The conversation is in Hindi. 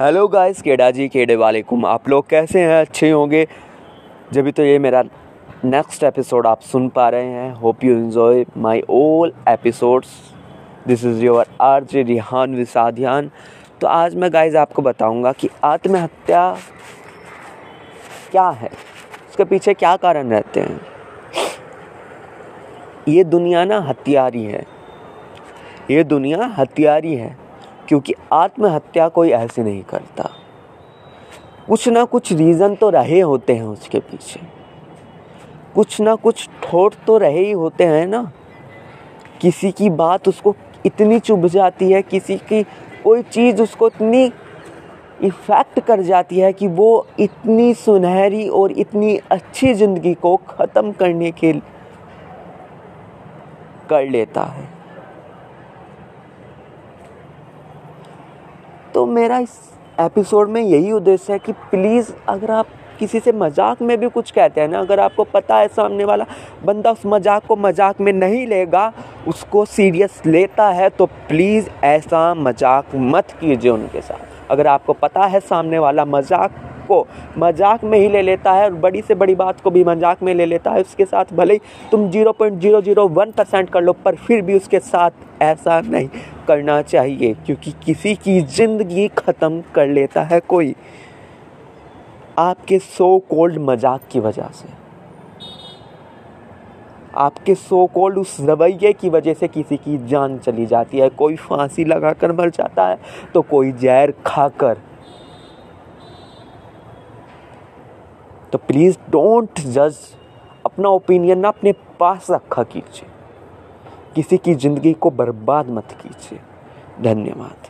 हेलो गाइस, केडा जी, केडे वालेकुम। आप लोग कैसे हैं? अच्छे होंगे। जब भी तो ये मेरा नेक्स्ट एपिसोड आप सुन पा रहे हैं hope you enjoy my all episodes this is your R J Rihan विसाधियान तो आज मैं गाइस आपको बताऊँगा कि आत्महत्या क्या है? उसके पीछे क्या कारण रहते हैं? ये दुनिया ना हथियारी है। ये दुनिया हथियारी है। क्योंकि आत्महत्या कोई ऐसे नहीं करता। कुछ ना कुछ रीज़न तो रहे होते हैं उसके पीछे। कुछ ना कुछ ठोट तो रहे ही होते हैं ना। किसी की बात उसको इतनी चुभ जाती है, किसी की कोई चीज़ उसको इतनी इफ़ेक्ट कर जाती है कि वो इतनी सुनहरी और इतनी अच्छी ज़िंदगी को ख़त्म करने के कर लेता है। तो मेरा इस एपिसोड में यही उद्देश्य है कि प्लीज़ अगर आप किसी से मज़ाक में भी कुछ कहते हैं ना, अगर आपको पता है सामने वाला बंदा उस मज़ाक को मज़ाक में नहीं लेगा, उसको सीरियस लेता है तो प्लीज़ ऐसा मज़ाक मत कीजिए उनके साथ। अगर आपको पता है सामने वाला मज़ाक को मज़ाक में ही ले लेता है और बड़ी से बड़ी बात को भी मज़ाक में ले लेता है। उसके साथ भले ही तुम zero point zero zero one percent कर लो, पर फिर भी उसके साथ ऐसा नहीं करना चाहिए, क्योंकि किसी की ज़िंदगी ख़त्म कर लेता है कोई। आपके सो कोल्ड मज़ाक की वजह से। आपके सो कोल्ड उस रवैये की वजह से किसी की जान चली जाती है। कोई फांसी लगाकर मर जाता है तो कोई जहर खाकर तो प्लीज़ डोंट जज अपना ओपिनियन ना अपने पास रखा कीजिए। किसी की ज़िंदगी को बर्बाद मत कीजिए। धन्यवाद।